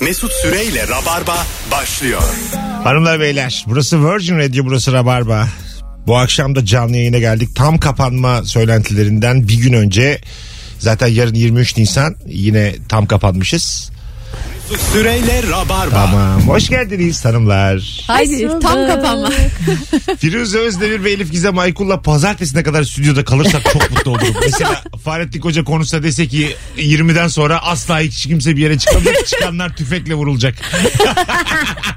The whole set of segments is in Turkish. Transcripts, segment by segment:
Mesut Süreyle Rabarba başlıyor. Hanımlar beyler burası Virgin Radio burası Rabarba. Bu akşam da canlı yayına geldik. Tam kapanma söylentilerinden bir gün önce zaten yarın 23 Nisan yine tam kapanmışız. Mesut Süreyle Rabarba. Tamam hoş geldiniz hanımlar. Haydi tam kapanma. Firuze Özdemir ve Elif Gizem Aykul'la pazartesine kadar stüdyoda kalırsak çok mutlu olurum. Mesela Fahrettin Koca konuşsa dese ki 20'den sonra asla hiç kimse bir yere çıkamayacak. Çıkanlar tüfekle vurulacak.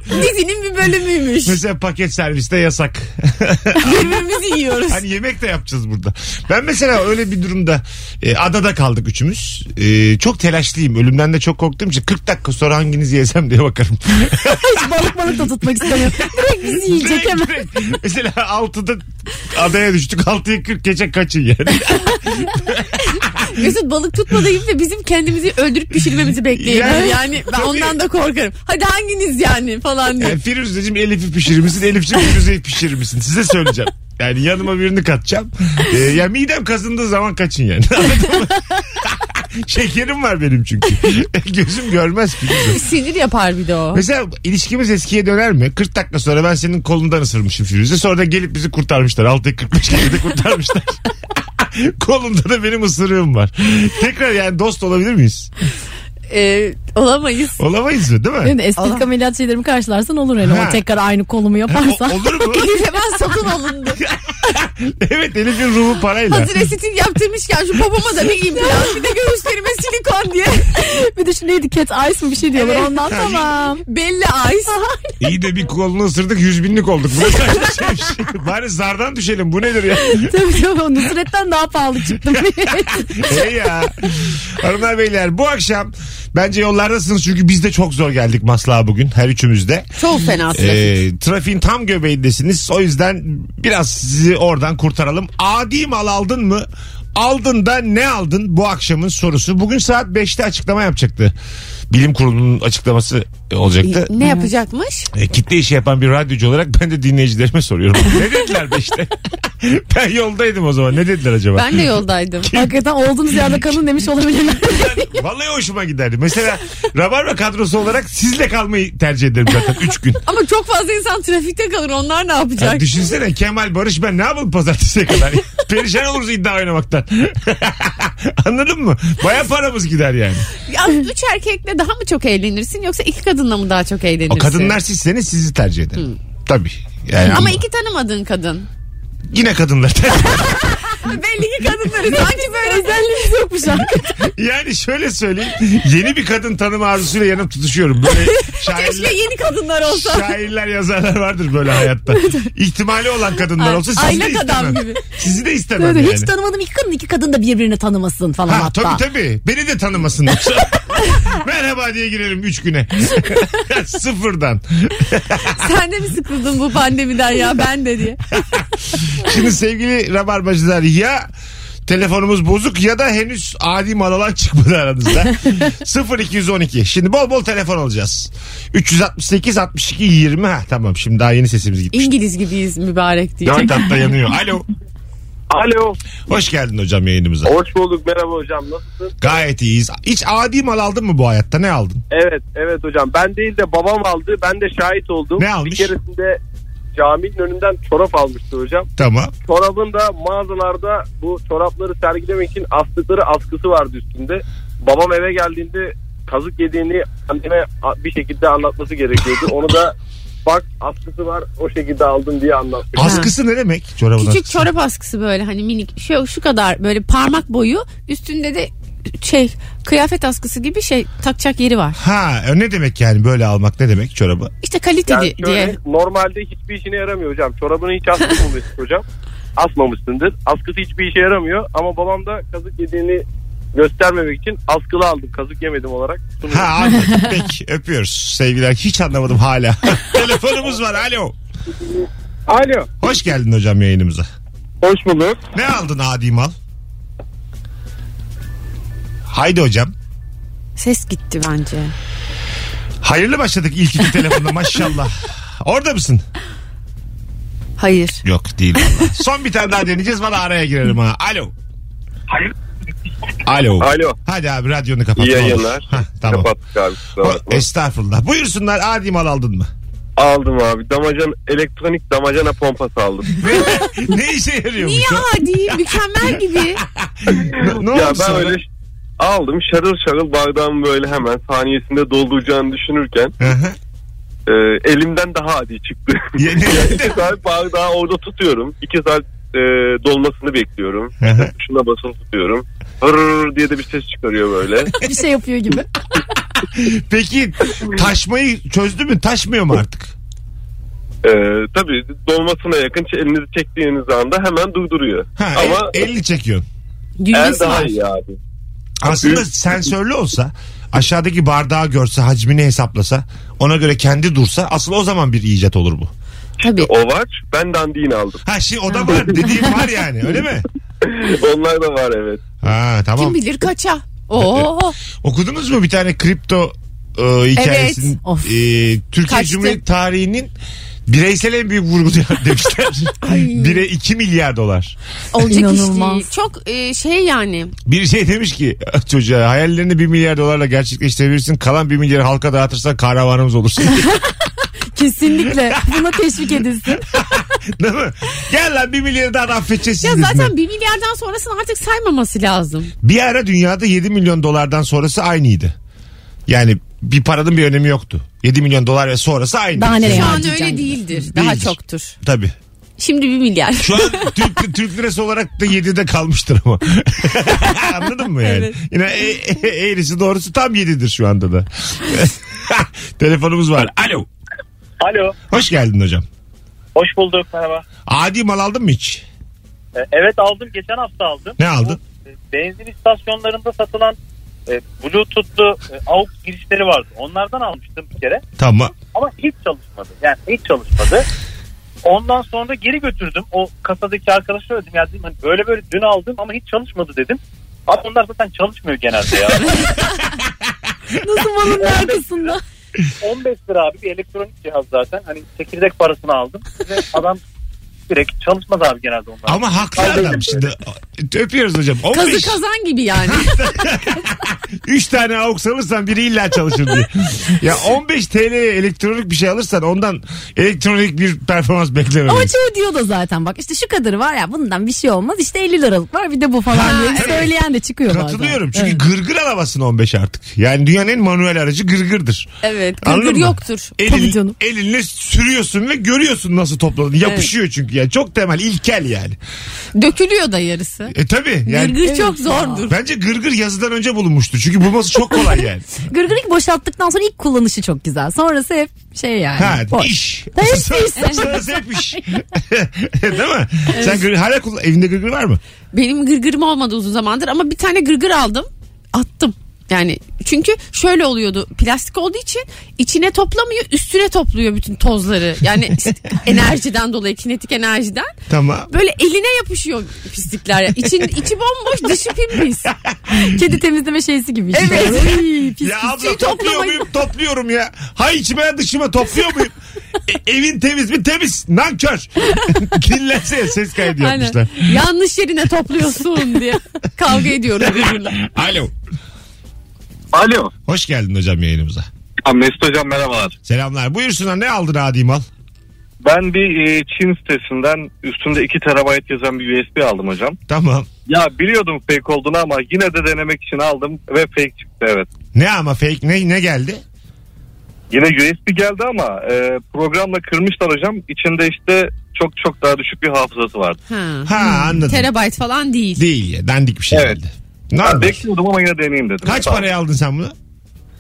Dizinin bir bölümüymüş. Mesela paket serviste yasak. Birbirimizi yiyoruz. Hani yemek de yapacağız burada. Ben mesela öyle bir durumda e, adada kaldık üçümüz. E, çok telaşlıyım. Ölümden de çok korktuğum için 40 dakika sonra hanginizi yesem diye bakarım. Hiç balık balık da tutmak istemiyorum. Direkt bizi yiyecek hemen. Mesela 6'da adaya düştük. 6'ya 40 geçe kaçın yani. Mesut balık tutmadığı gibi de bizim kendimizi öldürüp pişirmemizi bekleyin. Yani- Yani, ben ondan da korkarım. Hadi hanginiz yani falan diye. yani Firuzeciğim Elif'i pişirir misin? Elif'ciğim Firuze'yi pişirir misin? Size söyleyeceğim. Yani yanıma birini katacağım. E, ya midem kazındığı zaman kaçın yani. Anladın mı? Şekerim var benim çünkü. Gözüm görmez Firuze. Sinir yapar bir de o. Mesela ilişkimiz eskiye döner mi? 40 dakika sonra ben senin kolundan ısırmışım Firuze. Sonra da gelip bizi kurtarmışlar. 6'ya 45 gibi de kurtarmışlar. Kolumda da benim ısırığım var. Tekrar yani dost olabilir miyiz? Ee, olamayız. Olamayız mı değil mi? Yani estetik ameliyat şeylerimi karşılarsan olur yani. Ha. O tekrar aynı kolumu O- yaparsan. olur mu? Elif hemen satın alındı. evet Elif'in ruhu parayla. Hazır estetik yaptırmışken şu babama da bir implant bir de göğüslerime silikon diye. bir de şu neydi cat ice mı bir şey diyorlar ondan tamam. Belli ice. İyi de bir kolunu ısırdık yüz binlik olduk. Bu ne saçma şeymiş. Bari zardan düşelim bu nedir ya? tabii tabii o Nusret'ten daha pahalı çıktım. Hey ya. Hanımlar beyler bu akşam bence yollardasınız çünkü biz de çok zor geldik Maslak'a bugün her üçümüz de. Çok fena trafik. Ee, trafiğin tam göbeğindesiniz. O yüzden biraz sizi oradan kurtaralım. Adi mal aldın mı? Aldın da ne aldın bu akşamın sorusu. Bugün saat 5'te açıklama yapacaktı. Bilim kurulunun açıklaması olacaktı. ne yapacakmış? E, kitle işi yapan bir radyocu olarak ben de dinleyicilerime soruyorum. ne dediler 5'te? ben yoldaydım o zaman. Ne dediler acaba? Ben de yoldaydım. Hakikaten olduğunuz yerde kalın demiş olabilirler. Vallahi hoşuma giderdi. Mesela Rabarba kadrosu olarak sizle kalmayı tercih ederim zaten 3 gün. Ama çok fazla insan trafikte kalır. Onlar ne Ya yapacak? düşünsene Kemal Barış ben ne yapalım pazartesiye kadar? Perişan oluruz iddia oynamaktan. Anladın mı? Baya paramız gider yani. Ya, üç erkekle daha mı çok eğlenirsin yoksa iki kadınla mı daha çok eğlenirsin? O kadınlar sizseniz sizi tercih ederim. Tabii. Yani Ama iki tanımadığın kadın. Yine kadınlar Belli ki kadınları sanki böyle Özelliğimiz yokmuş hakikaten. Yani şöyle söyleyeyim. Yeni bir kadın tanıma arzusuyla yanıp tutuşuyorum. Böyle şairler, keşke yeni kadınlar olsa. şairler yazarlar vardır böyle hayatta. İhtimali olan kadınlar olsa sizi de istemem. gibi. Sizi de istemem Böyle yani. Hiç tanımadığım iki kadın iki kadın da birbirini tanımasın falan Ha, hatta. tabii tabii. Beni de tanımasınlar. Merhaba diye girelim 3 güne. Sıfırdan. Sen de mi sıkıldın bu pandemiden ya ben de diye. Şimdi sevgili rabarbacılar ya telefonumuz bozuk ya da henüz adi malalar çıkmadı aranızda. 0212. Şimdi bol bol telefon alacağız. 368 62 20. Ha tamam şimdi daha yeni sesimiz gitmiş. İngiliz gibiyiz mübarek diye. Dört hatta yanıyor. Alo. Alo. Hoş geldin hocam yayınımıza. Hoş bulduk. Merhaba hocam. Nasılsın? Gayet iyiyiz. Hiç adi mal aldın mı bu hayatta? Ne aldın? Evet, evet hocam. Ben değil de babam aldı. Ben de şahit oldum. Ne almış? Bir keresinde caminin önünden çorap almıştı hocam. Tamam. Çorabın da mağazalarda bu çorapları sergilemek için astıkları askısı vardı üstünde. Babam eve geldiğinde kazık yediğini anneme bir şekilde anlatması gerekiyordu. Onu da bak askısı var o şekilde aldım diye anlatmış. Askısı ne demek? Çorabın Küçük askısı. çorap askısı böyle hani minik şu, şu kadar böyle parmak boyu üstünde de şey kıyafet askısı gibi şey takacak yeri var. Ha e, ne demek yani böyle almak ne demek çorabı? İşte kaliteli Yani şöyle, diye. normalde hiçbir işine yaramıyor hocam. Çorabını hiç asmamışsın hocam. Asmamışsındır. Askısı hiçbir işe yaramıyor. Ama babam da kazık yediğini göstermemek için askılı aldım. Kazık yemedim olarak. sunuyorum. Ha anladım. Peki öpüyoruz sevgiler. Hiç anlamadım hala. Telefonumuz var alo. Alo. Hoş geldin hocam yayınımıza. Hoş bulduk. Ne aldın adi mal? Haydi hocam. Ses gitti bence. Hayırlı başladık ilk iki telefonda maşallah. Orada mısın? Hayır. Yok değil valla. Son bir tane daha deneyeceğiz bana araya girerim ha. Alo. Alo. Alo. Hadi abi radyonu kapat. İyi ne olur. yayınlar. Hah, tamam. Kapattık abi. kusura bakma. Estağfurullah. Buyursunlar adi mal aldın mı? Aldım abi. Damacan, elektronik damacana pompası aldım. ne işe yarıyormuş? Niye o? adi mükemmel gibi. Ne, ne ya ben sonra? öyle aldım şarıl şarıl bardağımı böyle hemen saniyesinde dolduracağını düşünürken Hı hı. e, elimden daha adi çıktı. Ya ne- Yani iki saat bardağı orada tutuyorum. iki saat e, dolmasını bekliyorum. Hı hı. Şuna basılı tutuyorum. Hırr diye de bir ses çıkarıyor böyle. Bir şey yapıyor gibi. Peki taşmayı çözdü mü? Taşmıyor mu artık? Ee, tabii dolmasına yakın elinizi çektiğiniz anda hemen durduruyor. Ha, Ama el, elini çekiyorsun. el daha var. iyi abi. Aslında sensörlü olsa aşağıdaki bardağı görse hacmini hesaplasa ona göre kendi dursa asıl o zaman bir icat olur bu. Tabii. O var. Ben dandiğini aldım. Ha şimdi o da var dediğim var yani öyle mi? Onlar da var evet. Ha tamam. Kim bilir kaça. Oo. Okudunuz mu bir tane kripto e, hikayesini? Evet. Of. E, Türkiye Kaçtı. Cumhuriyeti tarihinin bireysel en büyük vurgudu demişler. Bire 2 milyar dolar. Olacak İnanılmaz. iş değil. Çok e, şey yani. Bir şey demiş ki çocuğa hayallerini 1 milyar dolarla gerçekleştirebilirsin. Kalan 1 milyarı halka dağıtırsan kahramanımız olursun. Kesinlikle. Buna teşvik edilsin. Değil mi? Gel lan 1 milyarı daha affedeceğiz Ya zaten yüzünden. bir milyardan sonrasını artık saymaması lazım. Bir ara dünyada 7 milyon dolardan sonrası aynıydı. Yani bir paranın bir önemi yoktu. 7 milyon dolar ve sonrası aynı. Daha nereye Şu an harcayacaksın? öyle değildir. Daha Değildir. çoktur. Tabii. Şimdi bir milyar. Şu an Türk, Türk lirası olarak da 7'de kalmıştır ama. Anladın mı yani? Evet. Yine e, e, eğrisi doğrusu tam 7'dir şu anda da. Telefonumuz var. Alo. Alo. Hoş geldin hocam. Hoş bulduk. Merhaba. Adi mal aldın mı hiç? Ee, Evet aldım. Geçen hafta aldım. Ne aldın? Bu, e, Benzin istasyonlarında satılan e, Bluetooth'lu e, AUX girişleri vardı. Onlardan almıştım bir kere. Tamam. Ama hiç çalışmadı. Yani hiç çalışmadı. Ondan sonra geri götürdüm. O kasadaki arkadaşa söyledim. Ya dedim hani böyle böyle dün aldım ama hiç çalışmadı dedim. Abi onlar zaten çalışmıyor genelde ya. Nasıl malın arkasında? 15 lira abi bir elektronik cihaz zaten. Hani çekirdek parasını aldım. Ve adam direkt çalışmaz abi genelde onlar. Ama haklı adam şimdi. Öpüyoruz hocam. Kazı 15, kazan gibi yani. 3 tane AUX alırsan biri illa çalışır diye. Ya 15 TL elektronik bir şey alırsan ondan elektronik bir performans bekleme. Ama çoğu diyor da zaten bak işte şu kadarı var ya bundan bir şey olmaz işte 50 liralık var bir de bu falan Ha, diye evet. söyleyen de çıkıyor bazen. Katılıyorum. Çünkü Evet. gırgır alamazsın 15 artık. Yani dünyanın en manuel aracı gırgırdır. evet. Gırgır yoktur. Tabii Elin, canım. elinle sürüyorsun ve görüyorsun nasıl topladığını. Yapışıyor çünkü yani. Çok temel, ilkel yani. Dökülüyor da yarısı. E tabi. Yani Gırgır çok zordur. Bence gırgır yazıdan önce bulunmuştur. Çünkü bulması çok kolay yani. Gırgır ilk boşalttıktan sonra ilk kullanışı çok güzel. Sonrası hep şey yani. Ha boş. iş. Sonrası hep iş. Değil mi? Sen gırgır, hala kullan, evinde gırgır var mı? Benim gırgırım olmadı uzun zamandır ama bir tane gırgır aldım. Attım. Yani çünkü şöyle oluyordu. Plastik olduğu için içine toplamıyor, üstüne topluyor bütün tozları. Yani enerjiden dolayı, kinetik enerjiden. Tamam. Böyle eline yapışıyor pislikler. İçin, içi bomboş, dışı pimpis. Kedi temizleme şeysi gibi. işte. Evet. Ay, pis Ya pis. abla Şey topluyor toplamayı- muyum? Topluyorum ya. Ha içime dışıma topluyor muyum? E, evin temiz mi? Temiz. Nankör. Dinlensene ses kaydı Aynen. yapmışlar. Yanlış yerine topluyorsun diye kavga ediyoruz gırgırla. Alo. Alo. Hoş geldin hocam yayınımıza. Mesut hocam merhabalar. Selamlar. Buyursunlar ne aldın adi mal? Ben bir e, Çin sitesinden üstünde 2 terabayt yazan bir USB aldım hocam. Tamam. Ya biliyordum fake olduğunu ama yine de denemek için aldım ve fake çıktı evet. Ne ama fake ne ne geldi? Yine USB geldi ama e, programla kırmışlar hocam. İçinde işte çok çok daha düşük bir hafızası vardı. Ha. Ha anladım. Terabayt falan değil. Değil ya dandik bir şey Evet. geldi. Normal. bekliyordum ama yine deneyeyim dedim. Kaç ol. paraya aldın sen bunu?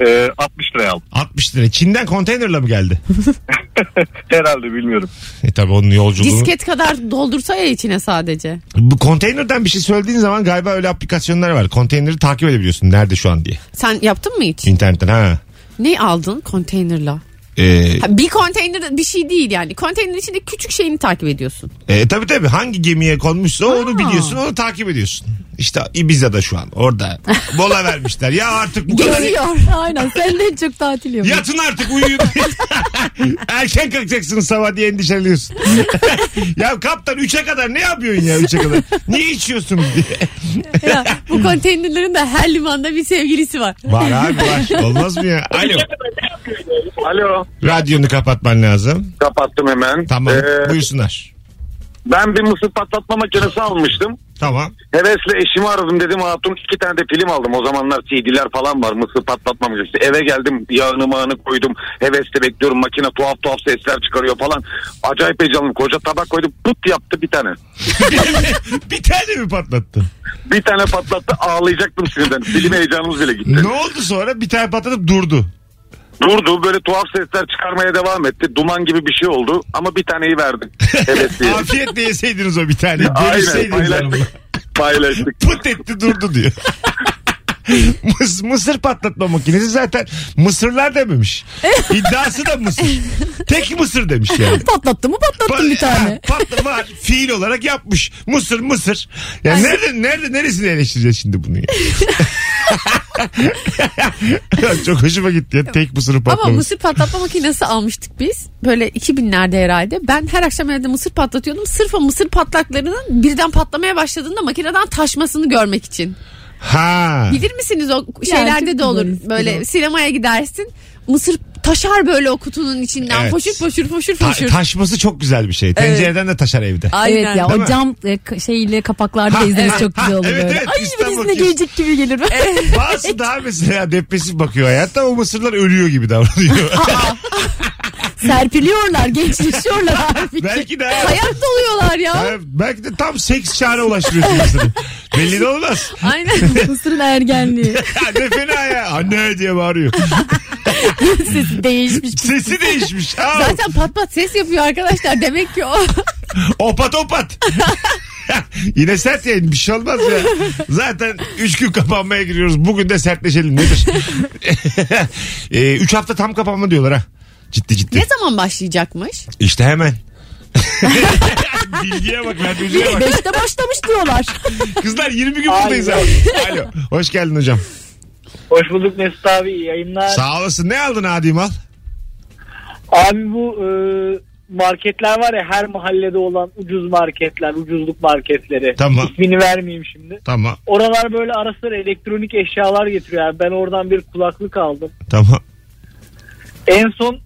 E, 60 liraya aldım. 60 lira. Çin'den konteynerla mı geldi? Herhalde bilmiyorum. e tabi onun yolculuğu. Disket kadar doldursa ya içine sadece. Bu konteynerden bir şey söylediğin zaman galiba öyle aplikasyonlar var. Konteyneri takip edebiliyorsun nerede şu an diye. Sen yaptın mı hiç? İnternetten ha. Ne aldın konteynerla? Ee, Ha, Bir konteyner bir şey değil yani. Konteynerin içinde küçük şeyini takip ediyorsun. e, tabii tabii hangi gemiye konmuşsa onu biliyorsun onu takip ediyorsun. İşte Ibiza'da şu an orada. Mola vermişler. Ya artık bu kadar Geziyor. Aynen senden çok tatil yapıyor. Yatın artık uyuyun. Erken kalkacaksınız sabah diye endişeleniyorsun. ya kaptan 3'e kadar ne yapıyorsun ya 3'e kadar? Niye içiyorsunuz diye. Ya, bu konteynerlerin de her limanda bir sevgilisi var. Var abi var. Olmaz mı ya? Alo. Alo. Radyonu kapatman lazım. Kapattım hemen. Tamam. Ee, Buyursunlar. ben bir mısır patlatma makinesi almıştım. Tamam. Hevesle eşimi aradım dedim hatun iki tane de film aldım. O zamanlar CD'ler falan var mısır patlatma makinesi. Eve geldim yağını mağını koydum. Hevesle bekliyorum makine tuhaf tuhaf sesler çıkarıyor falan. Acayip heyecanlıyım. Koca tabak koydum put yaptı bir tane. bir tane mi patlattın? Bir tane patlattı ağlayacaktım sinirden. Film heyecanımız bile gitti. Ne oldu sonra? Bir tane patlatıp durdu. Durdu böyle tuhaf sesler çıkarmaya devam etti. Duman gibi bir şey oldu ama bir taneyi verdim. Hevesli. Afiyetle yeseydiniz o bir tane. Aynen Görüşseydiniz paylaştık. Paylaştık. Pıt etti durdu diyor. Mıs- mısır patlatma makinesi zaten mısırlar dememiş. İddiası da mısır. Tek mısır demiş yani. Patlattı mı patlattım bir tane. Patlama fiil olarak yapmış. Mısır mısır. Ya nerede nerede neresini eleştireceğiz şimdi bunu ya? Ya Çok hoşuma gitti ya tek mısırı Ama patlamış. mısır patlatma makinesi almıştık biz. Böyle 2000'lerde herhalde. Ben her akşam evde mısır patlatıyordum. Sırf o mısır patlaklarının birden patlamaya başladığında makineden taşmasını görmek için. Ha. Bilir misiniz o şeylerde de olur. Böyle sinemaya gidersin. Mısır taşar böyle o kutunun içinden. Evet. Foşur foşur foşur Ta- foşur. taşması çok güzel bir şey. Tencereden de taşar evde. Aynen. Evet ya Değil mi? o cam e, şeyle kapaklarda Ha, da izlemesi çok güzel olur evet, böyle. evet, Ay üstten birisine bakıyorsun. gelecek gibi gelir. Bazısı daha mesela depresif bakıyor hayatta o mısırlar ölüyor gibi davranıyor. Serpiliyorlar, gençleşiyorlar halbuki. belki de Hayat doluyorlar ya. Belki de tam seks çağına ulaştırıyorsun mısırı. Belli de olmaz. Aynen. Mısırın ergenliği. Ne fena ya. Anne diye bağırıyor. Sesi değişmiş. Sesi değişmiş. Ha, Zaten pat pat ses yapıyor arkadaşlar. Demek ki o. Opat opat. Yine sert yayın bir şey olmaz ya. Zaten 3 gün kapanmaya giriyoruz. Bugün de sertleşelim nedir? 3 hafta tam kapanma diyorlar ha. Ciddi ciddi. ne zaman başlayacakmış? İşte hemen. Bilgiye bak ben bilgiye bak. Beşte başlamış diyorlar. Kızlar 20 gün buradayız abi. Alo. Hoş geldin hocam. Hoş bulduk Mesut abi iyi yayınlar. Sağ olasın. Ne aldın Adi mal? Abi bu e, marketler var ya her mahallede olan ucuz marketler, ucuzluk marketleri. Tamam. İsmini vermeyeyim şimdi. Tamam. Oralar böyle ara sıra elektronik eşyalar getiriyor. Yani ben oradan bir kulaklık aldım. Tamam. En son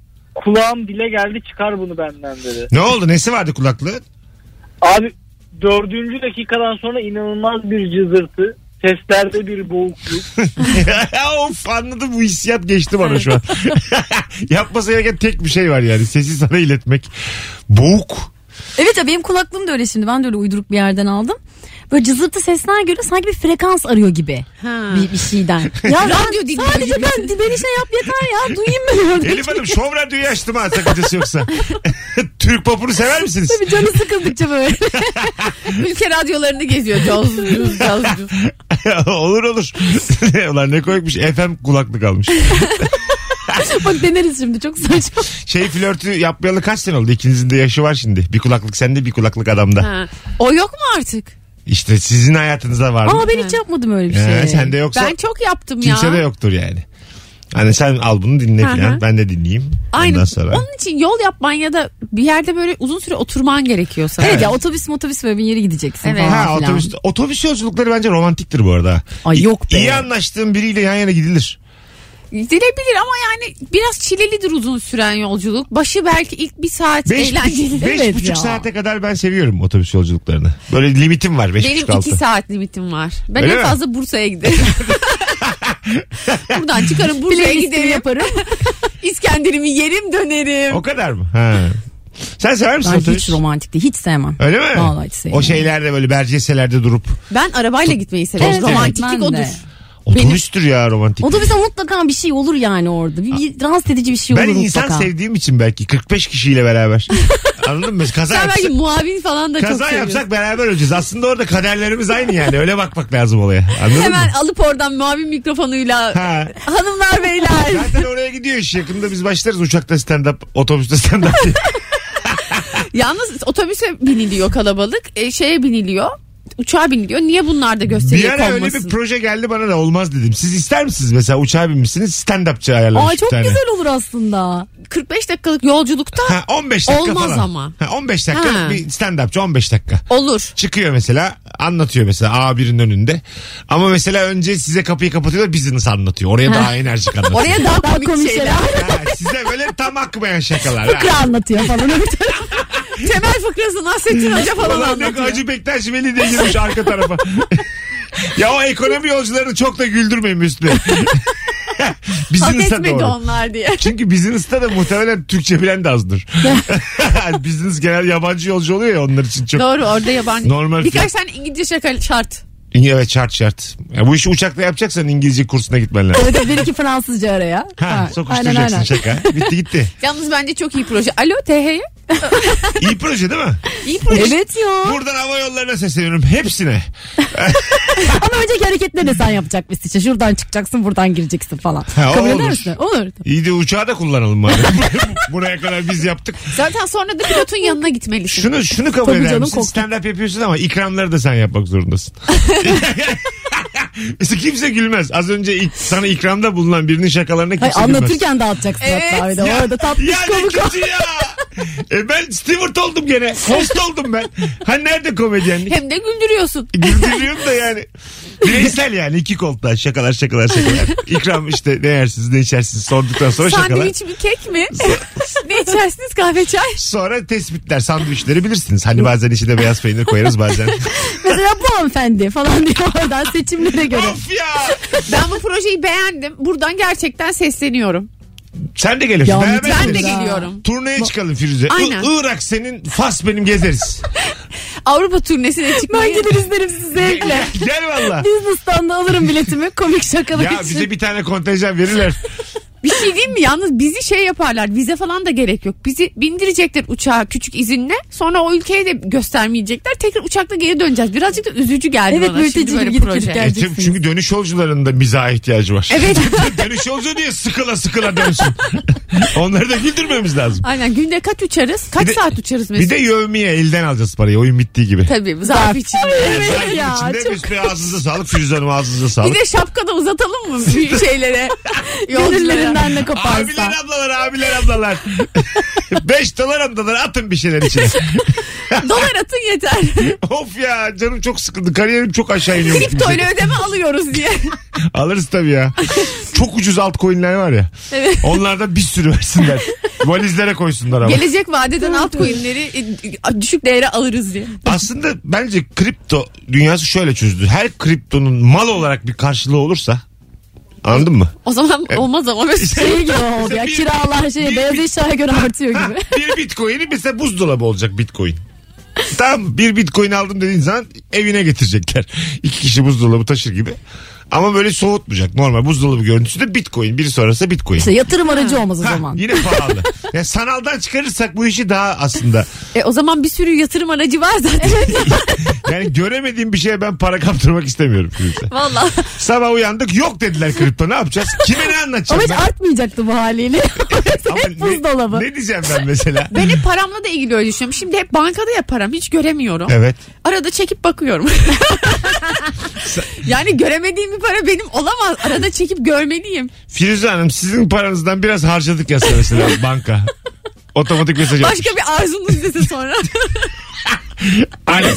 kulağım dile geldi çıkar bunu benden dedi. Ne oldu? Nesi vardı kulaklığın? Abi dördüncü dakikadan sonra inanılmaz bir cızırtı. Seslerde bir boğukluk. of anladım bu hissiyat geçti bana şu an. Yapması gereken tek bir şey var yani. Sesi sana iletmek. Boğuk. Evet ya benim kulaklığım da öyle şimdi. Ben de öyle uyduruk bir yerden aldım. Böyle cızırtı sesler göre sanki bir frekans arıyor gibi. Ha. Bir, bir şeyden. Ya Radyo dinliyor sadece gibi. ben beni şey yap yeter ya. Duyayım ben. Elif Hanım şov radyoyu açtım ha sakıncası yoksa. Türk popunu sever misiniz? Tabii canı sıkıldıkça böyle. Ülke radyolarını geziyor. Caz, caz. olur olur. Ulan ne koymuş FM kulaklık almış. Bak deneriz şimdi çok saçma. Şey flörtü yapmayalı kaç sene oldu? İkinizin de yaşı var şimdi. Bir kulaklık sende bir kulaklık adamda. Ha. O yok mu artık? İşte sizin hayatınızda var mı? Aa ben hiç yapmadım öyle bir Ee, şey. sende yoksa Ben çok yaptım kimse ya. de yoktur yani. Hani sen al bunu dinle Hı hı. falan. Ben de dinleyeyim. Aynen. Ondan sonra. Onun için yol yapman ya da bir yerde böyle uzun süre oturman gerekiyor sana. Evet ya otobüs otobüs böyle bir yere gideceksin Evet. falan Ha, filan. otobüs, otobüs yolculukları bence romantiktir bu arada. Ay yok be. İyi anlaştığın biriyle yan yana gidilir. Gidilebilir ama yani biraz çilelidir uzun süren yolculuk. Başı belki ilk bir saat Beş, eğlenceli. buçuk, beş Evet buçuk ya. saate kadar ben seviyorum otobüs yolculuklarını. Böyle limitim var. Beş Benim buçuk altı. iki saat limitim var. Ben Öyle en mi? fazla Bursa'ya giderim. Buradan çıkarım Bursa'ya giderim. yaparım. İskenderimi yerim dönerim. O kadar mı? Ha. Sen sever misin Ben otobüs? hiç romantik değil. Hiç sevmem. Öyle mi? Vallahi hiç sevmem. O şeylerde böyle berceselerde durup. Ben arabayla gitmeyi severim. Evet, Romantiklik odur. Otobüstür ya romantik. Otobüste mutlaka bir şey olur yani orada. Bir, bir rahatsız edici bir şey ben olur insan mutlaka. sevdiğim için belki 45 kişiyle beraber. Anladın mı? Kaza Sen belki yapsak, muavin falan da çok kaza yapsak beraber öleceğiz. Aslında orada kaderlerimiz aynı yani. Öyle bakmak lazım olaya. Anladın Hemen mı? alıp oradan muavin mikrofonuyla Ha. hanımlar beyler. Zaten oraya gidiyor iş. Yakında biz başlarız uçakta stand-up, otobüste stand-up. Yalnız otobüse biniliyor kalabalık. E, şeye biniliyor. Uçağa biniliyor. Niye bunlar da Bir gösteriye ara öyle bir proje geldi bana da olmaz dedim. Siz ister misiniz mesela uçağa binmişsiniz stand-upçı ayarlamış Aa bir çok tane. güzel olur aslında. 45 dakikalık yolculukta Ha, 15 dakika Olmaz falan. ama. Ha, 15 dakika Ha. bir stand-upçı 15 dakika. olur. Çıkıyor mesela anlatıyor mesela A1'in önünde. Ama mesela önce size kapıyı kapatıyorlar business anlatıyor. Oraya daha enerjik anlatıyor. Oraya daha komik, şeyler. Ha, size böyle tam akmayan şakalar. ha. Fıkra anlatıyor falan. Temel fıkrası Nasrettin Hoca falan Ulan ne anlatıyor. Hacı Bektaş Veli de girmiş arka tarafa. ya o ekonomi yolcularını çok da güldürmeyin Müslü. Hak Business'a etmedi doğru. onlar diye. Çünkü business'ta da muhtemelen Türkçe bilen de azdır. Business genel yabancı yolcu oluyor ya onlar için çok. Doğru orada yabancı. Normal Birkaç tane İngilizce şaka şart. Evet şart şart. Ya bu işi uçakla yapacaksan İngilizce kursuna gitmen lazım. evet bir iki Fransızca araya. Ha, sokuşturacaksın aynen. şaka. Bitti gitti. Yalnız bence çok iyi proje. Alo TH'ye. İyi proje değil mi? İyi proje. Evet ya. Buradan hava yollarına sesleniyorum. Hepsine. Ama önceki hareketleri de sen yapacakmışsın işte. Şuradan çıkacaksın buradan gireceksin falan. Ha, Kabul olur. eder misin? Olur. İyi de uçağı da kullanalım bari. Buraya kadar biz yaptık. Zaten sonra da pilotun yanına gitmelisin. Şunu şunu kabul Tabii eder canım, misin? Stand up yapıyorsun ama ikramları da sen yapmak zorundasın. Mesela kimse gülmez. Az önce ilk, sana ikramda bulunan birinin şakalarına kimse Hayır, gülmez. anlatırken dağıtacaksın Evet. hatta bir de. Ya- Orada tatlış ya ne komik. kötü ya. E ben Stewart oldum gene. Host oldum ben. Ha nerede komedyenlik? Hem de güldürüyorsun. Güldürüyorum da yani. Bireysel yani iki koltuğa şakalar şakalar şakalar. İkram işte ne yersiniz ne içersiniz sorduktan sonra şakalar. Sandviç mi kek mi? ne içersiniz kahve çay? Sonra tespitler sandviçleri bilirsiniz. Hani bazen içine beyaz peynir koyarız bazen. Mesela bu hanımefendi falan diye oradan seçimlere göre. of ya. Ben bu projeyi beğendim. Buradan gerçekten sesleniyorum. Sen de gelirsin. Ya Beraber Ben de gideriz. geliyorum. Turneye çıkalım Firuze. Aynen. I- Irak senin, Fas benim gezeriz. Avrupa turnesine Ben çıkmayı. gelir izlerim sizi zevkle. Gel valla. Business'tan da alırım biletimi komik şakalar Ya için. bize bir tane kontenjan verirler. Bir şey diyeyim mi? Yalnız bizi şey yaparlar. Vize falan da gerek yok. Bizi bindirecekler uçağa küçük izinle. Sonra o ülkeye de göstermeyecekler. Tekrar uçakla geri döneceğiz. Birazcık da üzücü geldi Evet, bana şimdi böyle gidip proje. gidip E, Geleceksiniz. çünkü dönüş yolcularında mizaha ihtiyacı var. Evet. dönüş yolcu diye sıkıla sıkıla dönsün. Onları da güldürmemiz lazım. Aynen günde kaç uçarız? Kaç Bir de- saat uçarız Bir mesela? de yövmiye elden alacağız parayı oyun bittiği gibi. Tabii zarf içinde. Zarfın ya, içinde çok- ağzınıza sağlık Firuze Hanım ağzınıza Bir sağlık. de şapka da uzatalım mı şeylere? Yolculara. Gönüllerinden ne koparsa. Abiler ablalar abiler ablalar. Beş dolar ablalar atın bir şeyler içine. Dolar atın yeter. of ya canım çok sıkıldı. Kariyerim çok aşağı iniyor. Kriptoyla ödeme alıyoruz diye. Alırız tabii ya. Çok ucuz altcoin'ler var ya. Evet. Onlardan bir sürü versinler. Valizlere koysunlar ama. Gelecek vadeden altcoin'leri e, düşük değere alırız diye. Aslında bence kripto dünyası şöyle çözdü. Her kriptonun mal olarak bir karşılığı olursa anladın mı? O zaman olmaz ama mesela. Şey gibi oldu ya kiralar şey bir- beyaz eşyaya göre artıyor gibi. bir bitcoin'i mesela buzdolabı olacak bitcoin. Tamam bir bitcoin aldım dediğin zaman evine getirecekler. İki kişi buzdolabı taşır gibi. Ama böyle soğutmayacak. Normal buzdolabı görüntüsü de bitcoin. Biri sonrası bitcoin. İşte yatırım aracı olmaz o Ha, zaman. yine pahalı. yani sanaldan çıkarırsak bu işi daha aslında. E, o zaman bir sürü yatırım aracı var zaten. Yani göremediğim bir şeye ben para kaptırmak istemiyorum. Firuze. Valla. Sabah uyandık yok dediler kripto ne yapacağız? Kime ne Ama anlatacağım hiç ben? artmayacaktı bu haliyle. Ama hep buzdolabı. Ne, ne diyeceğim ben mesela? Ben hep paramla da ilgili öyle düşünüyorum. Şimdi hep bankada ya param hiç göremiyorum. Evet. Arada çekip bakıyorum. yani göremediğim bir para benim olamaz. Arada çekip görmeliyim. Firuze Hanım sizin paranızdan biraz harcadık yazsa mesela banka. Otomatik mesaj atmış. Başka bir arzunuz dese sonra. Alo.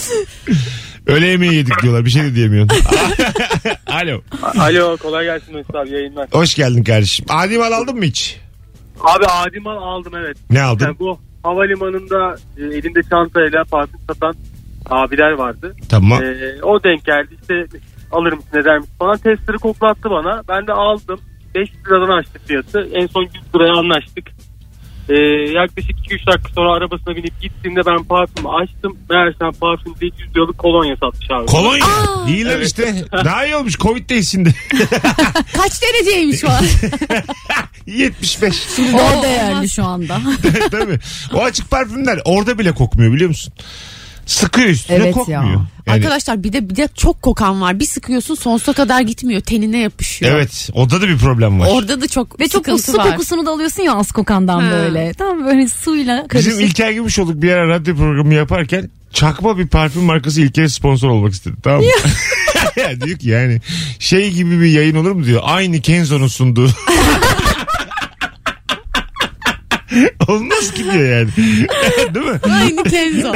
Öğle yemeği yedik diyorlar. Bir şey de diyemiyorsun. Alo. Alo kolay gelsin Mesut abi yayınlar. Hoş geldin kardeşim. Adi mal aldın mı hiç? Abi adi mal aldım evet. Ne aldın? Yani bu havalimanında e, elinde çantayla parfüm satan abiler vardı. Tamam. E, o denk geldi işte alır mısın eder misin falan testleri koklattı bana. Ben de aldım. 5 liradan açtık fiyatı. En son 100 liraya anlaştık. Ee, yaklaşık 2-3 dakika sonra arabasına binip gittiğinde ben parfümü açtım. Meğersem parfüm değil 100 liralık kolonya satmış abi. Kolonya. Aa. İyi lan işte. Daha iyi olmuş. Covid değil şimdi. Kaç dereceymiş o an? 75. Daha değerli şu anda. Tabii. O açık parfümler orada bile kokmuyor biliyor musun? Sıkıyor üstüne Evet kokmuyor. ya. Yani- Arkadaşlar bir de bir de çok kokan var. Bir sıkıyorsun sonsuza kadar gitmiyor. Tenine yapışıyor. Evet. Orada da bir problem var. Orada da çok Ve çok sıkıntı su var. kokusunu da alıyorsun ya az kokandan Ha. böyle. Tam böyle suyla karışık. Bizim İlker Gümüşoluk bir ara radyo programı yaparken çakma bir parfüm markası İlker'e sponsor olmak istedi. Tamam mı? diyor ki yani şey gibi bir yayın olur mu diyor. Aynı Kenzo'nun sunduğu. Olmaz ki diyor yani. Değil mi? Aynı Kenzo.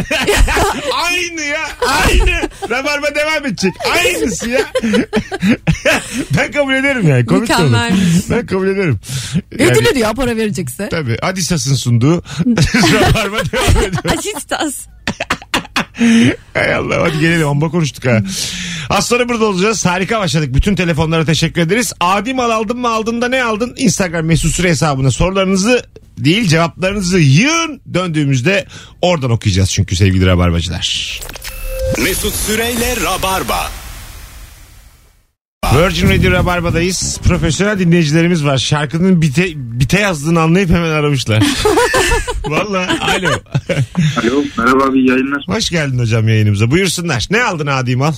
Aynı ya. Aynı. Rabarba devam edecek. Aynısı ya. ben kabul ederim yani. Komik de olur. Mükemmelmiş. Ben kabul ederim. Ödülür ya para verecekse. tabii. Adisas'ın sunduğu. Rabarba devam ediyor. Asistas. Hay Allah hadi gelelim amba konuştuk ha. Az sonra burada olacağız. Harika başladık. Bütün telefonlara teşekkür ederiz. Adi mal aldın mı aldın da ne aldın? Instagram mesut süre hesabına sorularınızı değil cevaplarınızı yığın. Döndüğümüzde oradan okuyacağız çünkü sevgili rabarbacılar. Mesut Süreyle Rabarba. Virgin Radio Rabarba'dayız. Profesyonel dinleyicilerimiz var. Şarkının bite, bite yazdığını anlayıp hemen aramışlar. Valla alo. Alo merhaba abi yayınlar. Hoş geldin hocam yayınımıza. Buyursunlar. Ne aldın Adi mal?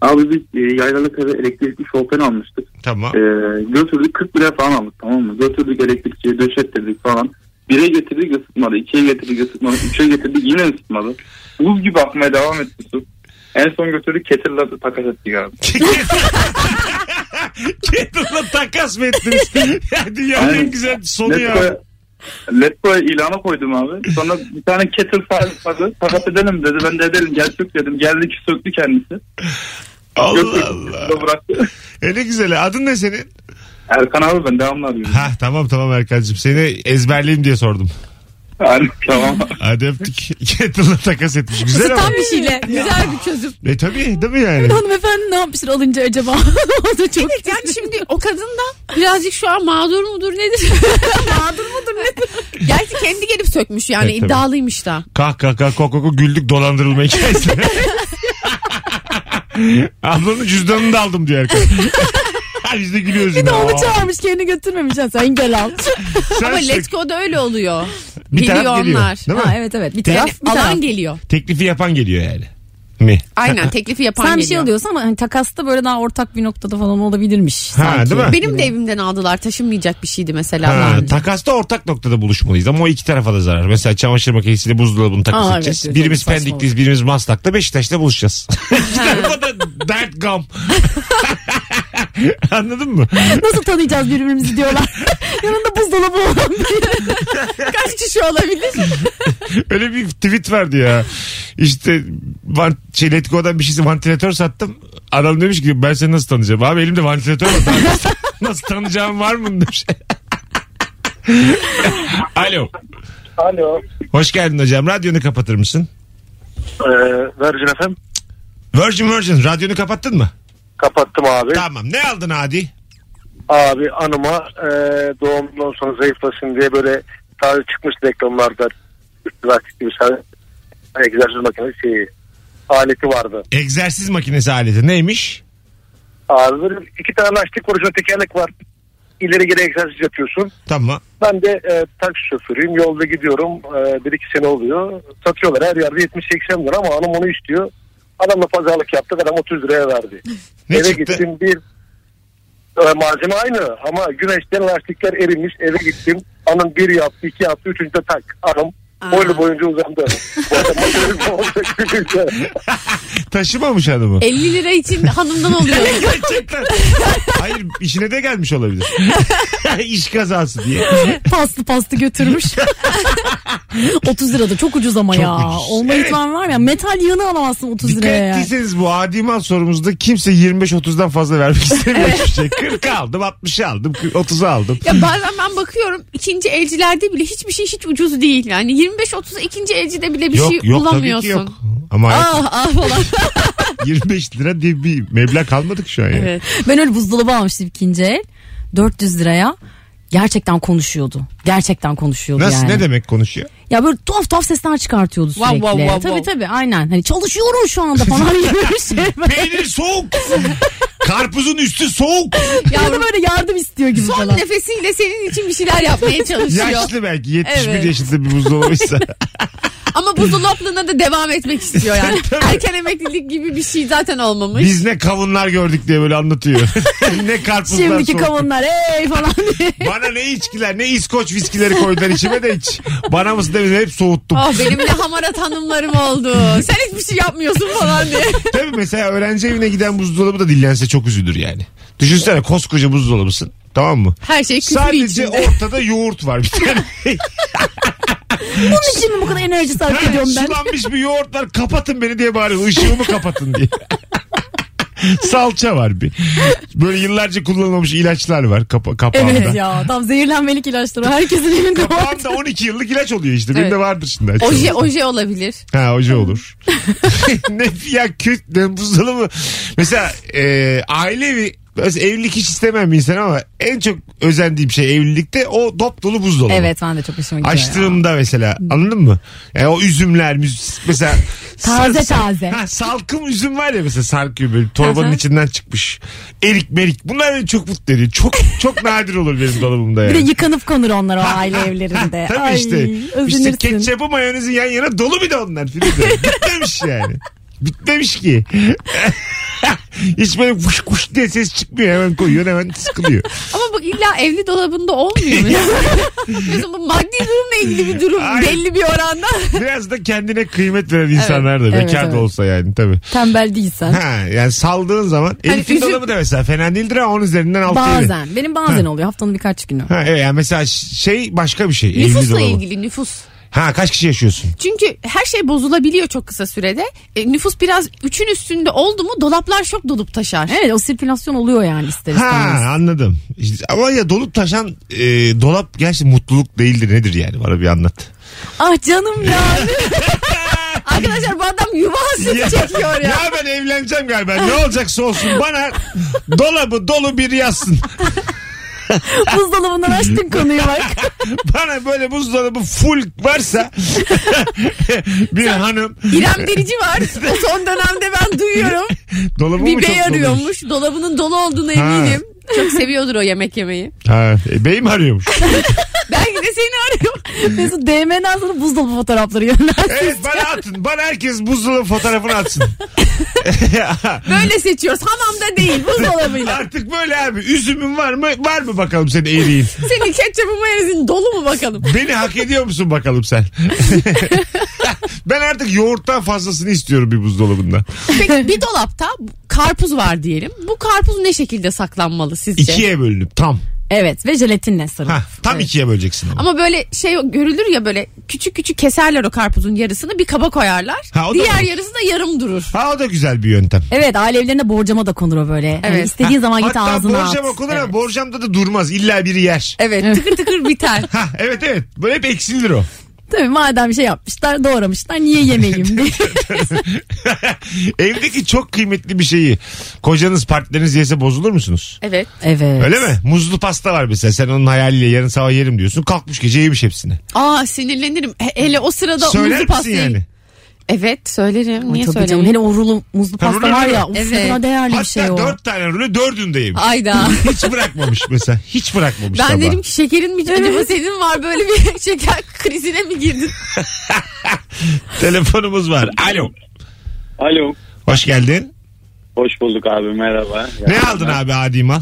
Abi biz e, yaylalık eve elektrikli şofben almıştık. Tamam. E, götürdük 40 lira falan aldık tamam mı? Götürdük elektrikçiye döşettirdik falan. Bire getirdik ısıtmadı. ikiye getirdik ısıtmadı. Üçe getirdik yine ısıtmadı. Buz gibi akmaya devam etti su. En son götürdük ketirle takas ettik abi. Kettle'la takas mı ettiniz? ya dünyanın en Aynen. güzel sonu ya. Letgo'ya ilana koydum abi. Sonra bir tane kettle vardı. Takas edelim dedi. Ben de edelim gel sök dedim. Geldi ki söktü kendisi. Allah Götürdü, Allah. bıraktı. E ne güzel. Adın ne senin? Erkan abi ben devamlı arıyorum. Ha tamam tamam Erkan'cığım. Seni ezberleyeyim diye sordum. Yani, tamam. Hadi öptük. Kettle'la takas etmiş. Güzel ama. Tam bir şeyle. Güzel bir çözüm. E tabii değil mi yani? Hanımefendi ne yapmıştır alınca acaba? o da çok Evet yani şimdi o kadın da birazcık şu an mağdur mudur nedir? mağdur mudur nedir? Gerçi kendi gelip sökmüş yani Evet, tabii. iddialıymış da. Kah kah kah kok kok güldük dolandırılma hikayesi. Ablanın cüzdanını da aldım diyor Erkan. Biz de gülüyoruz. Bir de onu çağırmış kendi götürmemiş. Ha, sen gel al. Sen Ama sök. Let's Go'da öyle oluyor. Bir taraf geliyor geliyor, onlar. Değil mi? Ha, evet evet bir Yani taraf bir alan taraf. geliyor. Teklifi yapan geliyor yani. Mi? Aynen teklifi yapan Sen bir geliyor. şey alıyorsan ama hani takasta böyle daha ortak bir noktada falan olabilirmiş. Ha, sanki. değil mi? Benim de evimden aldılar taşınmayacak bir şeydi mesela. daha Ha, önce. takasta ortak noktada buluşmalıyız ama o iki tarafa da zarar. Mesela çamaşır makinesiyle buzdolabını takas Aa, evet, edeceğiz. evet, birimiz saçma Pendik'teyiz, birimiz Maslak'ta, Beşiktaş'ta buluşacağız. İki tarafa da dert gam. Anladın mı? Nasıl tanıyacağız birbirimizi diyorlar. Yanında buzdolabı olan biri. Kaç kişi olabilir? Öyle bir tweet vardı ya. İşte van, şey Letgo'dan bir şeysi vantilatör sattım. Adam demiş ki ben seni nasıl tanıyacağım? Abi elimde vantilatör var. Daha nasıl, nasıl tanıyacağım var mı demiş. Alo. Alo. Hoş geldin hocam. Radyonu kapatır mısın? Ee, Virgin FM. Virgin Virgin radyonu kapattın mı? Kapattım abi. Tamam. Ne aldın Adi? Abi anıma e, doğumdan sonra zayıflasın diye böyle taze çıkmış reklamlarda lastikli bir tane egzersiz makinesi şeyi, aleti vardı. Egzersiz makinesi aleti. Neymiş? Abi böyle iki tane lastik var ucunda tekerlek var. İleri geri egzersiz yapıyorsun. Tamam. Ben de e, taksi şoförüyüm. Yolda gidiyorum. E, bir iki sene oluyor. Satıyorlar her yerde 70-80 lira ama hanım onu istiyor. Adamla pazarlık yaptık. Adam 30 liraya verdi. Ne Eve çıktı? gittim bir e, malzeme aynı ama güneşten lastikler erimiş. Eve gittim. Hanım bir yaptı, iki yaptı, üçüncü tak. Hanım boylu boyunca uzandı. Taşımamış hanımı. 50 lira için hanımdan oluyor. Gerçekten. Hayır işine de gelmiş olabilir. İş kazası diye. Paslı paslı götürmüş. 30 lirada çok ucuz ama Çok ya. ucuz. Olma Evet. ihtimali var ya. Metal yığını alamazsın 30 Dikkat liraya. yani. ettiyseniz bu adi mal sorumuzda kimse 25-30'dan fazla vermek istemiyor hiçbir şey. 40 aldım 60 aldım 30'u aldım. ya bazen ben bakıyorum ikinci elcilerde bile hiçbir şey hiç ucuz değil. Yani 25-30 ikinci elcide bile bir yok şey yok tabii bulamıyorsun. ki yok. Ama Ah ah falan. 25 lira diye bir meblağ kalmadık şu an yani. evet. Ben öyle buzdolabı almıştım ikinci el. 400 liraya. gerçekten konuşuyordu. Gerçekten konuşuyordu Nasıl yani. ne demek konuşuyor? Ya böyle tuhaf tuhaf sesler çıkartıyordu Wow, sürekli. wow, wow, tabii wow. tabii aynen. Hani çalışıyorum şu anda falan gibi bir şey. Peynir soğuk. Karpuzun üstü soğuk. Ya da böyle yardım istiyor gibi Son falan. nefesiyle senin için bir şeyler yapmaya çalışıyor. Yaşlı belki 71 Evet. yaşında bir buzdolabıysa. Ama buzdolaplarına da devam etmek istiyor yani. Erken emeklilik gibi bir şey zaten olmamış. Biz ne kavunlar gördük diye böyle anlatıyor. ne karpuzlar Şimdiki soğuk. kavunlar ey falan diye. Bana ne içkiler ne İskoç viskileri koydular içime de hiç. Bana mısın demedim hep soğuttum. Oh benim ne hamarat hanımlarım oldu. Sen hiçbir şey yapmıyorsun falan diye. Tabii mesela öğrenci evine giden buzdolabı da dillense çok üzülür yani. Düşünsene koskoca buzdolabısın tamam mı? Her şey küfür Sadece içinde. ortada yoğurt var bir tane. Bunun için mi bu kadar enerji sarf ediyorum ben? Sulanmış bir yoğurt var kapatın beni diye bağırıyor. Işığımı kapatın diye. Salça var bir. Böyle yıllarca kullanılmamış ilaçlar var kapa kapağında. Evet ya tam zehirlenmelik ilaçlar o. herkesin evinde var. Kapağında 12 yıllık ilaç oluyor işte. Benim Evet. de vardır şimdi. Oje oje olabilir. Ha oje olur. ne ya ne buzdolabı. Mesela e, aile mesela evlilik hiç istemem bir insan ama en çok özendiğim şey evlilikte o dop dolu buzdolabı. Evet ben de çok hoşuma gidiyor ya. Açtığımda mesela anladın mı? Yani o üzümler mesela Taze taze. Ha, salkım üzüm var ya mesela sarkıyor böyle torbanın içinden çıkmış. Erik merik bunlar beni çok mutlu ediyor. Çok çok nadir olur benim dolabımda Bir yani. de yıkanıp konur onlar o aile evlerinde. Tabii Ay, işte. İşte özenirsin. ketçapı mayonezi yan yana dolu bir de onlar. Bitmemiş yani. Bitmemiş ki. Hiç böyle kuş kuş diye ses çıkmıyor. Hemen koyuyor hemen sıkılıyor. Ama bu illa evli dolabında olmuyor mu? Mesela bu maddi durumla ilgili bir durum Ay. belli bir oranda. Biraz da kendine kıymet veren insanlar da. Evet, Bekar da evet. olsa yani tabii. Tembel değilsen. Ha, yani saldığın zaman Hani Elif'in üzüm- dolabı da mesela fena değildir ama onun üzerinden altı yedi. Bazen. Benim bazen oluyor haftanın birkaç günü. Ha, evet, yani mesela şey başka bir şey. Nüfusla ilgili nüfus. Ha kaç kişi yaşıyorsun? Çünkü her şey bozulabiliyor çok kısa sürede. E, nüfus biraz üçün üstünde oldu mu dolaplar çok dolup taşar. Evet o sirkülasyon oluyor yani ister Ha istemez. anladım. İşte, ama ya dolup taşan e, dolap gerçekten mutluluk değildir nedir yani bana bir anlat. Ah canım ya. Arkadaşlar bu adam yuva hasreti çekiyor ya. ya ben evleneceğim galiba ne olacaksa olsun bana dolabı dolu bir yazsın. Buzdolabından açtın konuyu bak. Bana böyle buzdolabı full varsa bir hanım İrem Derici var. O son dönemde ben duyuyorum. dolabı Bir mı bey arıyormuş. Dolabının dolu olduğuna Ha. eminim. Çok seviyordur o yemek yemeyi. Ha, e, bey mi arıyormuş? Belki de seni arıyor. Mesut DM'den sonra buzdolabı fotoğrafları yönlensin. Evet bana atın. Bana herkes buzdolabı fotoğrafını atsın. Böyle seçiyoruz. Hamamda değil buzdolabıyla. Artık böyle abi. Üzümün var mı? Var mı bakalım senin eriğin? Senin ketçapın mayonezin dolu mu bakalım? Beni hak ediyor musun bakalım sen? ben artık yoğurttan fazlasını istiyorum bir buzdolabında. Peki bir dolapta karpuz var diyelim. Bu karpuz ne şekilde saklanmalı sizce? İkiye bölünüp tam. Evet ve jelatinle sarıp. Ha, tam ikiye böleceksin ama. Ama böyle şey görülür ya böyle küçük küçük keserler o karpuzun yarısını bir kaba koyarlar. Ha, o da Diğer var. yarısı da yarım durur. Ha o da güzel bir yöntem. Evet aile evlerinde borcama da konur o böyle. Yani Evet. istediğin zaman git Hatta ağzına at. borcam okunur ama Evet. borcamda da durmaz. İlla biri yer. Evet tıkır tıkır biter. Ha evet evet. Böyle hep eksilir o. Tabii madem şey yapmışlar doğramışlar niye yemeyeyim diye. Evdeki çok kıymetli bir şeyi kocanız partneriniz yese bozulur musunuz? Evet. evet. Öyle mi? Muzlu pasta var mesela. Sen onun hayaliyle yarın sabah yerim diyorsun. Kalkmış gece yemiş hepsini. Aa sinirlenirim. He- Hele o sırada Söyler muzlu misin pastayı. yani? Evet söylerim. Ay, Niye tabii söyleyeyim? Hele o rulo muzlu Ha, pasta rulo var ya. Evet. ne kadar değerli Hatta bir şey o. dört tane rulo dördünü de yemiş. Ayda. Hiç bırakmamış mesela. Hiç bırakmamış Ben sabah. dedim ki şekerin mi acaba senin var böyle bir şeker krizine mi girdin? Telefonumuz var. Alo. Alo. Hoş geldin. Hoş bulduk abi merhaba. Ne aldın abi adi mal?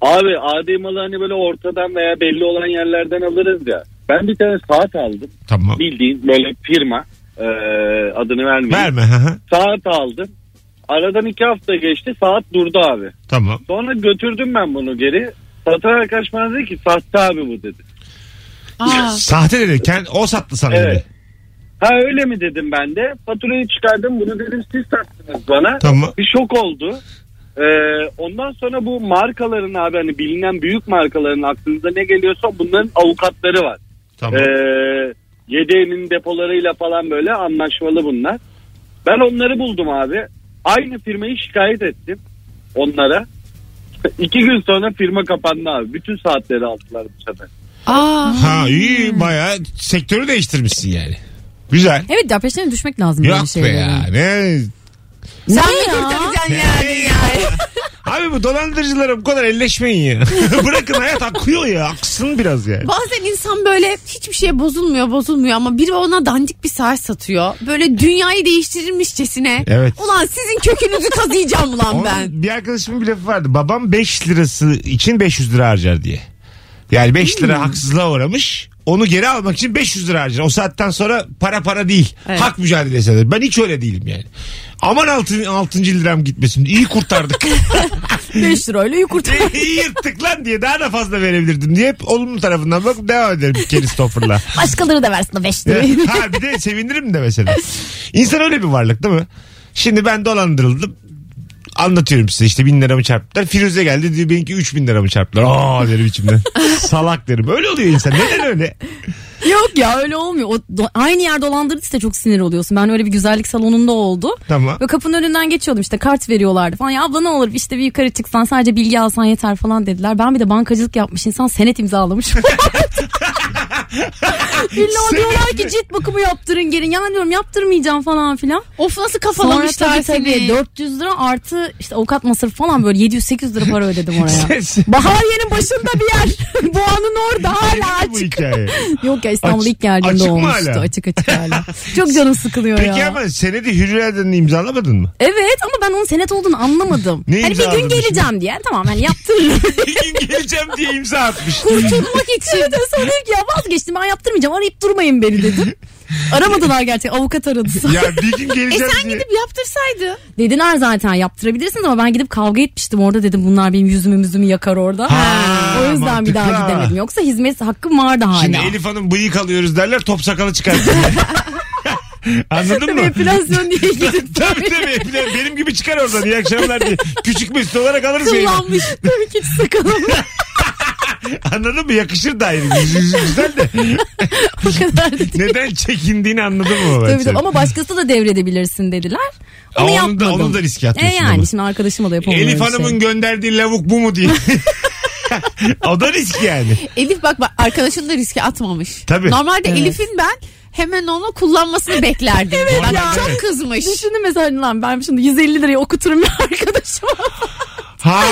Abi adi malı hani böyle ortadan veya belli olan yerlerden alırız ya. Ben bir tane saat aldım. Tamam. Bildiğin böyle firma e, adını vermeyeyim. Verme. Saat aldım. Aradan iki hafta geçti saat durdu abi. tamam. Sonra götürdüm ben bunu geri. Satan arkadaş bana dedi ki sahte abi bu dedi. Aa, Sahte dedi. Kend- o sattı sana Evet. dedi. Ha öyle mi dedim ben de. Faturayı çıkardım bunu dedim siz sattınız bana. Tamam. Bir şok oldu. Ee, ondan sonra bu markaların abi hani bilinen büyük markaların aklınıza ne geliyorsa bunların avukatları var. Tamam. Ee, yedeğinin depolarıyla falan böyle anlaşmalı bunlar. Ben onları buldum abi. Aynı firmayı şikayet ettim onlara. İki gün sonra firma kapandı abi. Bütün saatleri aldılar bu sefer. Aa. Ha iyi bayağı sektörü değiştirmişsin yani. Güzel. Evet ya peşlerine düşmek lazım böyle Yok be şeylerin. ya ne Ne Sen mi ya? kurtaracaksın yani ya? Abi bu dolandırıcılara bu kadar elleşmeyin ya. Bırakın hayat akıyor ya. Aksın biraz yani. Bazen insan böyle hiçbir şeye bozulmuyor bozulmuyor ama biri ona dandik bir saat satıyor. Böyle dünyayı değiştirirmişçesine. Evet. Ulan sizin kökünüzü kazıyacağım ulan Onun ben. Bir arkadaşımın bir lafı vardı. Babam 5 lirası için 500 lira harcar diye. Yani 5 lira Hmm. haksızlığa uğramış. Onu geri almak için 500 lira harcar. O saatten sonra para para değil. Evet. Hak mücadelesi eder. Ben hiç öyle değilim yani. Aman altın, 6. liram gitmesin. İyi kurtardık. 5 lirayla yıkurt. İyi yırttık lan diye daha da fazla verebilirdim diye hep olumlu tarafından bak devam ederim Keristoffer'la. Başkaları da versin o 5 Ya, lirayı. ha bir de sevinirim de mesela. İnsan öyle bir varlık değil mi? Şimdi ben dolandırıldım. Anlatıyorum size işte bin liramı çarptılar. Firuze geldi diyor benimki üç bin liramı çarptılar. Aa derim içimden. Salak derim. Öyle oluyor insan. Neden öyle? Yok ya öyle olmuyor. O do- aynı yer dolandırdıysa çok sinir oluyorsun. Ben öyle bir güzellik salonunda oldu. Tamam. Ve kapının önünden geçiyordum işte kart veriyorlardı falan. Ya abla ne olur işte bir yukarı çıksan sadece bilgi alsan yeter falan dediler. Ben bir de bankacılık yapmış insan senet imzalamış. İlla Senet diyorlar ki cilt bakımı yaptırın gelin. Ya diyorum yaptırmayacağım falan filan. Of nasıl Sonra kafalamışlar tabii tabii seni. 400 lira artı işte avukat masrafı falan böyle 700-800 lira para ödedim oraya. Sen- Bahariye'nin başında bir yer. Boğanın orada hala bu açık. hikaye. Yok ya İstanbul Açık- ilk geldiğimde açık mı olmuştu. hala? Açık açık hala. Çok canım sıkılıyor Peki ya. ama senedi Hürriye'den imzalamadın mı? Evet ama ben onun senet olduğunu anlamadım. Ne hani bir gün geleceğim diye. Tamam hani yaptırırım. Bir gün geleceğim diye imza atmış. Kurtulmak için. evet sonra ki ya vazgeçtim ben yaptırmayacağım arayıp durmayın beni dedim. Aramadılar gerçekten avukat aradı. ya bir gün E geleceğim sen diye. gidip yaptırsaydın. Dediler zaten yaptırabilirsiniz ama ben gidip kavga etmiştim orada dedim bunlar benim yüzümü müzümü yakar orada. Ha, o yüzden bir daha mantıklı gidemedim. Yoksa hizmet hakkım vardı hala. Şimdi Elif Hanım bıyık alıyoruz derler top sakalı çıkartır. Anladın mı? epilasyon diye gidip tabii tabii. De Benim gibi çıkar oradan. İyi akşamlar diye. Küçük mesut olarak alırız kullanmış. Tabii ki sakalım Anladın mı? Yakışır da ayrı. Yüz, yüz güzel de. o kadar da değil. Neden çekindiğini anladın mı? Tabii tabii ama başkası da devredebilirsin dediler. Onu Ama onu yapmadım. da- onu da riske E atıyorsun yani ama. şimdi arkadaşıma da yapamam. Elif Hanım'ın şey. gönderdiği lavuk bu mu diye. o da risk yani. Elif bak bak arkadaşın da riske atmamış. Tabii. Normalde Evet. Elif'in ben hemen onu kullanmasını beklerdim. evet bak, ya. Çok kızmış. Düşündüm mesela lan ben şimdi 150 liraya okuturum bir arkadaşıma. Ha.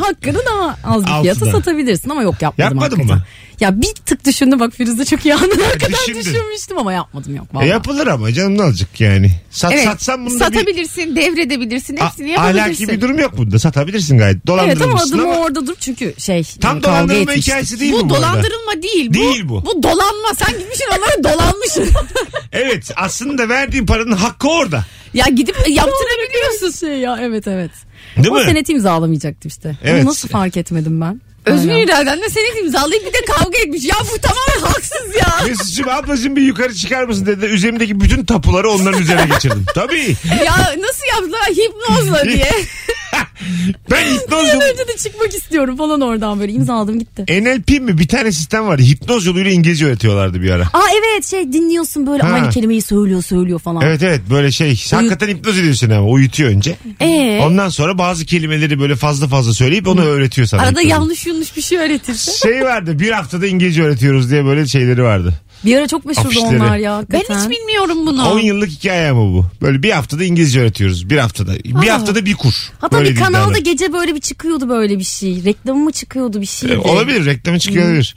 Hakkını daha az bir fiyata Altına. satabilirsin ama yok yapmadım Yapmadın hakikaten. mı? Ya bir tık düşündüm bak Firuze çok iyi anladın. Hakikaten düşündün. düşünmüştüm ama yapmadım yok E vallahi. yapılır ama canım ne olacak yani. Sat, Evet. satsan bunda bir Satabilirsin, devredebilirsin, a- hepsini yapabilirsin. ahlaki bir durum yok bunda. Satabilirsin gayet. Evet ama Dolandırılmışsın adım ama. orada dur çünkü şey Tam kavga dolandırılma etmiştik. hikayesi değil mi bu bu arada? dolandırılma değil. Bu, Değil bu. Bu dolanma. Sen gitmişsin onlara dolanmışsın. Evet aslında verdiğin paranın hakkı orada. ya gidip yaptırabiliyorsun. Şey ya evet evet. Değil o mi? seneti imzalamayacaktı işte. Evet. Onu nasıl fark etmedim ben? Özgür Hala. iradenle senet imzalayıp bir de kavga etmiş. Ya bu tamamen haksız ya. Mesut'cum ablacığım bir yukarı çıkar mısın dedi. Üzerimdeki bütün tapuları onların üzerine geçirdim. Tabii. ya nasıl yaptılar hipnozla diye. Ben hipnoz yolu... önce de çıkmak istiyorum falan oradan böyle imzaladım gitti. NLP mi bir tane sistem vardı. Hipnoz yoluyla İngilizce öğretiyorlardı bir ara. Aa evet şey dinliyorsun böyle Ha. aynı kelimeyi söylüyor söylüyor falan. Evet evet böyle şey. Hakikaten hipnoz ediyorsun ama uyutuyor önce. Ee, Ondan sonra bazı kelimeleri böyle fazla fazla söyleyip onu öğretiyor sana. arada hipnozun. yanlış yanlış bir şey öğretirse. Şey vardı bir haftada İngilizce öğretiyoruz diye böyle şeyleri vardı. Bir ara çok meşhurdu Afişleri. onlar ya Ben hakikaten. hiç bilmiyorum bunu. 10 yıllık hikaye ama bu. Böyle bir haftada İngilizce öğretiyoruz. Bir haftada. Bir Aa. haftada bir kur. Hatta bir iddialar. kanalda gece böyle bir çıkıyordu böyle bir şey. Reklamı mı çıkıyordu bir şeydi. E, olabilir reklamı çıkıyor olabilir.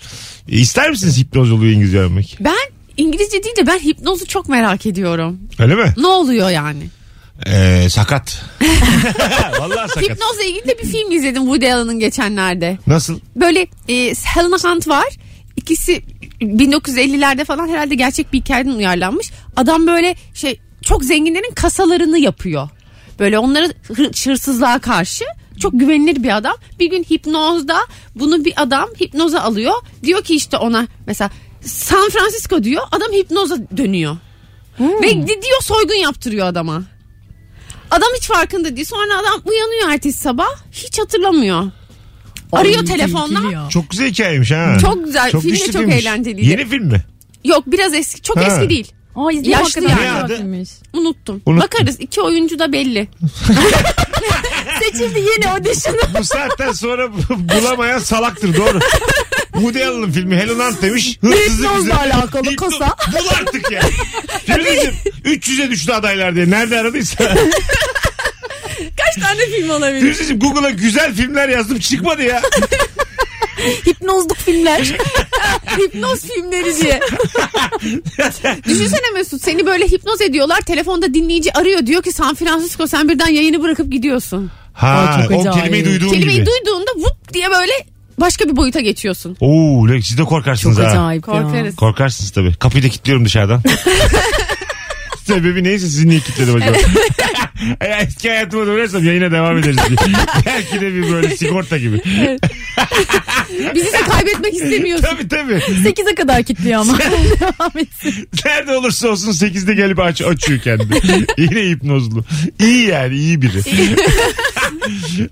E, İster misiniz hipnoz yoluyla İngilizce öğrenmek? Ben İngilizce değil de ben hipnozu çok merak ediyorum. Öyle mi? Ne oluyor yani? Ee, sakat. Vallahi sakat. Hipnozla ilgili de bir film izledim Woody Allen'ın geçenlerde. Nasıl? Böyle e, Helena Hunt var. İkisi 1950'lerde falan herhalde gerçek bir hikayeden uyarlanmış. Adam böyle şey çok zenginlerin kasalarını yapıyor. Böyle onları hır- hırsızlığa karşı çok güvenilir bir adam. Bir gün hipnozda bunu bir adam hipnoza alıyor. Diyor ki işte ona mesela San Francisco diyor. Adam hipnoza dönüyor. Ve gidiyor soygun yaptırıyor adama. Adam hiç farkında değil. Sonra adam uyanıyor ertesi sabah. Hiç hatırlamıyor. Arıyor telefonla. Çok güzel hikayeymiş ha. Çok güzel. Film de çok filmmiş. eğlenceliydi. Yeni film mi? Yok biraz eski. Çok Ha. eski değil. Aa izleyeyim Yaşlı hakikaten yani. adı? Unuttum. Unuttum. Bakarız. iki oyuncu da belli. Seçildi yeni audition. Bu saatten sonra bulamayan salaktır doğru. Woody Allen'ın filmi Helen Hunt demiş. Hırsızlık Hipnozla üzerine- alakalı Hipno- kasa. Bul artık ya. Firuzeciğim 300'e düştü adaylar diye. Nerede aradıysa. Kaç tane film olabilir? Firuzeciğim Google'a güzel filmler yazdım çıkmadı ya. Hipnozluk filmler. Hipnoz filmleri diye. Düşünsene Mesut seni böyle hipnoz ediyorlar. Telefonda dinleyici arıyor. Diyor ki San Francisco sen birden yayını bırakıp gidiyorsun. Ha Aa, çok o acayip. kelimeyi duyduğum Kelimeyi gibi. duyduğunda vup diye böyle başka bir boyuta geçiyorsun. Oo lan siz de korkarsınız Çok ha. acayip ya. Korkarız. Korkarsınız tabii. Kapıyı da kilitliyorum dışarıdan. Sebebi neyse sizi niye kilitledim acaba? Eğer eski hayatıma dönersem yayına devam ederiz diye. Belki de bir böyle sigorta gibi. Bizi de kaybetmek istemiyorsun. tabii tabii. 8'e kadar kilitliyor ama. Devam etsin. Nerede olursa olsun 8'de gelip aç, açıyor kendini. Yine hipnozlu. İyi yani iyi biri.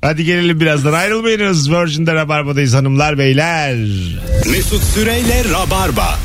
Hadi gelelim birazdan ayrılmayınız. Virgin'de Rabarba'dayız hanımlar beyler. Mesut Süreyle Rabarba.